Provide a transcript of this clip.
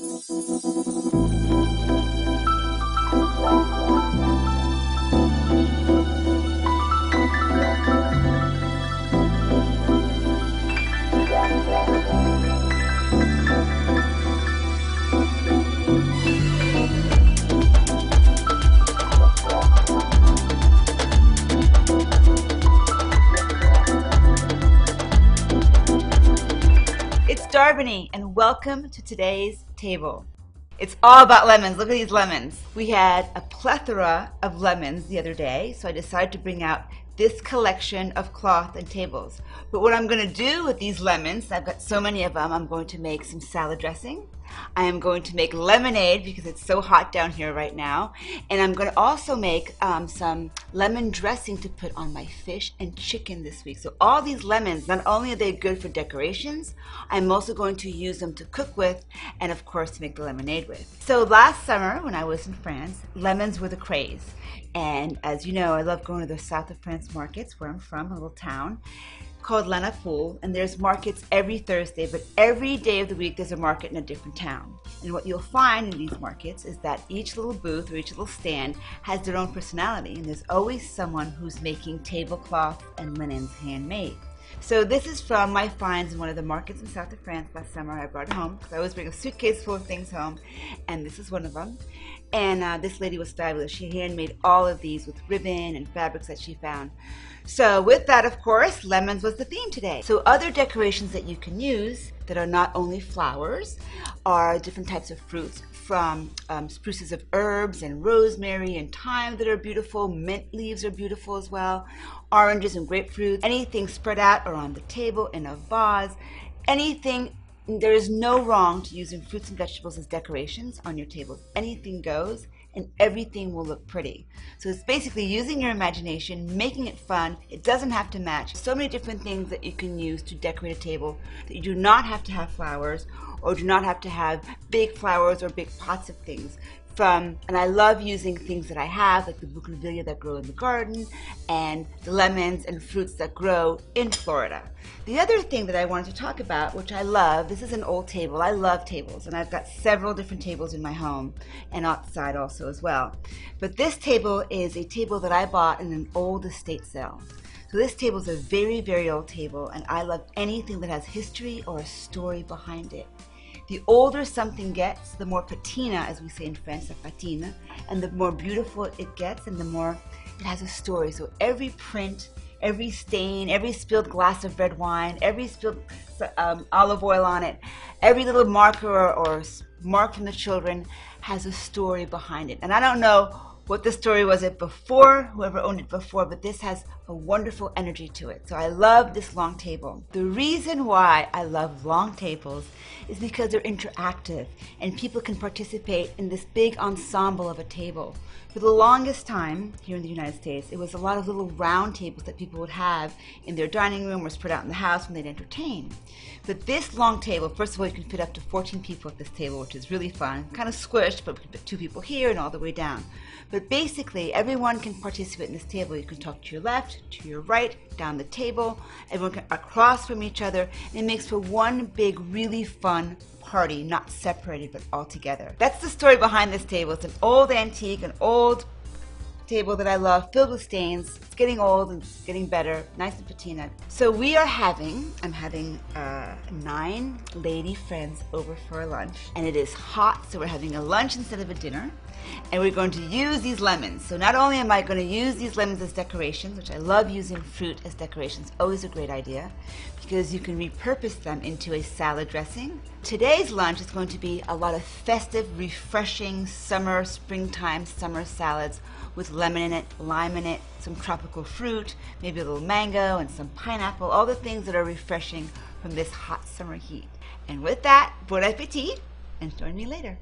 It's Darbany, and welcome to today's table. It's all about lemons. Look at these lemons. We had a plethora of lemons the other day, so I decided to bring out this collection of cloth and tables. But what I'm going to do with these lemons, I've got so many of them, I'm going to make some salad dressing. I am going to make lemonade because it's so hot down here right now. And I'm going to also make um, some lemon dressing to put on my fish and chicken this week. So all these lemons, not only are they good for decorations, I'm also going to use them to cook with and of course to make the lemonade with. So last summer when I was in France, lemons were the craze. And as you know, I love going to the south of France markets where I'm from, a little town called La Napoule, and there's markets every Thursday, but every day of the week there's a market in a different town. And what you'll find in these markets is that each little booth or each little stand has their own personality, and there's always someone who's making tablecloth and linens handmade. So this is from my finds in one of the markets in south of France last summer. I brought it home because I always bring a suitcase full of things home, and this is one of them. And uh, this lady was fabulous. She handmade all of these with ribbon and fabrics that she found. So with that, of course, lemons was the theme today. So other decorations that you can use that are not only flowers are different types of fruits from um, spruces of herbs and rosemary and thyme that are beautiful. Mint leaves are beautiful as well. Oranges and grapefruit. Anything spread out or on the table in a vase. Anything there is no wrong to using fruits and vegetables as decorations on your tables. Anything goes and everything will look pretty. So it's basically using your imagination, making it fun. It doesn't have to match. So many different things that you can use to decorate a table that you do not have to have flowers or do not have to have big flowers or big pots of things from, and I love using things that I have, like the bougainvillea that grow in the garden, and the lemons and fruits that grow in Florida. The other thing that I wanted to talk about, which I love, this is an old table. I love tables, and I've got several different tables in my home and outside also as well. But this table is a table that I bought in an old estate sale. So this table is a very, very old table, and I love anything that has history or a story behind it. The older something gets, the more patina, as we say in French, la patina, and the more beautiful it gets and the more it has a story. So every print, every stain, every spilled glass of red wine, every spilled um, olive oil on it, every little marker or, or mark from the children has a story behind it. And I don't know what the story was it before, whoever owned it before, but this has a wonderful energy to it. So I love this long table. The reason why I love long tables is because they're interactive and people can participate in this big ensemble of a table. For the longest time here in the United States, it was a lot of little round tables that people would have in their dining room or spread out in the house when they'd entertain. But this long table, first of all, you can fit up to 14 people at this table, which is really fun. Kind of squished, but we put two people here and all the way down. But basically, everyone can participate in this table. You can talk to your left, to your right, down the table. Everyone across from each other. And it makes for one big, really fun party, not separated, but all together. That's the story behind this table. It's an old antique, an old table that I love, filled with stains. It's getting old and it's getting better, nice and patina. So we are having, I'm having uh, nine lady friends over for lunch, and it is hot, so we're having a lunch instead of a dinner. And we're going to use these lemons. So not only am I going to use these lemons as decorations, which I love using fruit as decorations, always a great idea, because you can repurpose them into a salad dressing. Today's lunch is going to be a lot of festive, refreshing summer, springtime, summer salads with lemon in it, lime in it, some tropical fruit, maybe a little mango and some pineapple, all the things that are refreshing from this hot summer heat. And with that, bon appetit and join me later.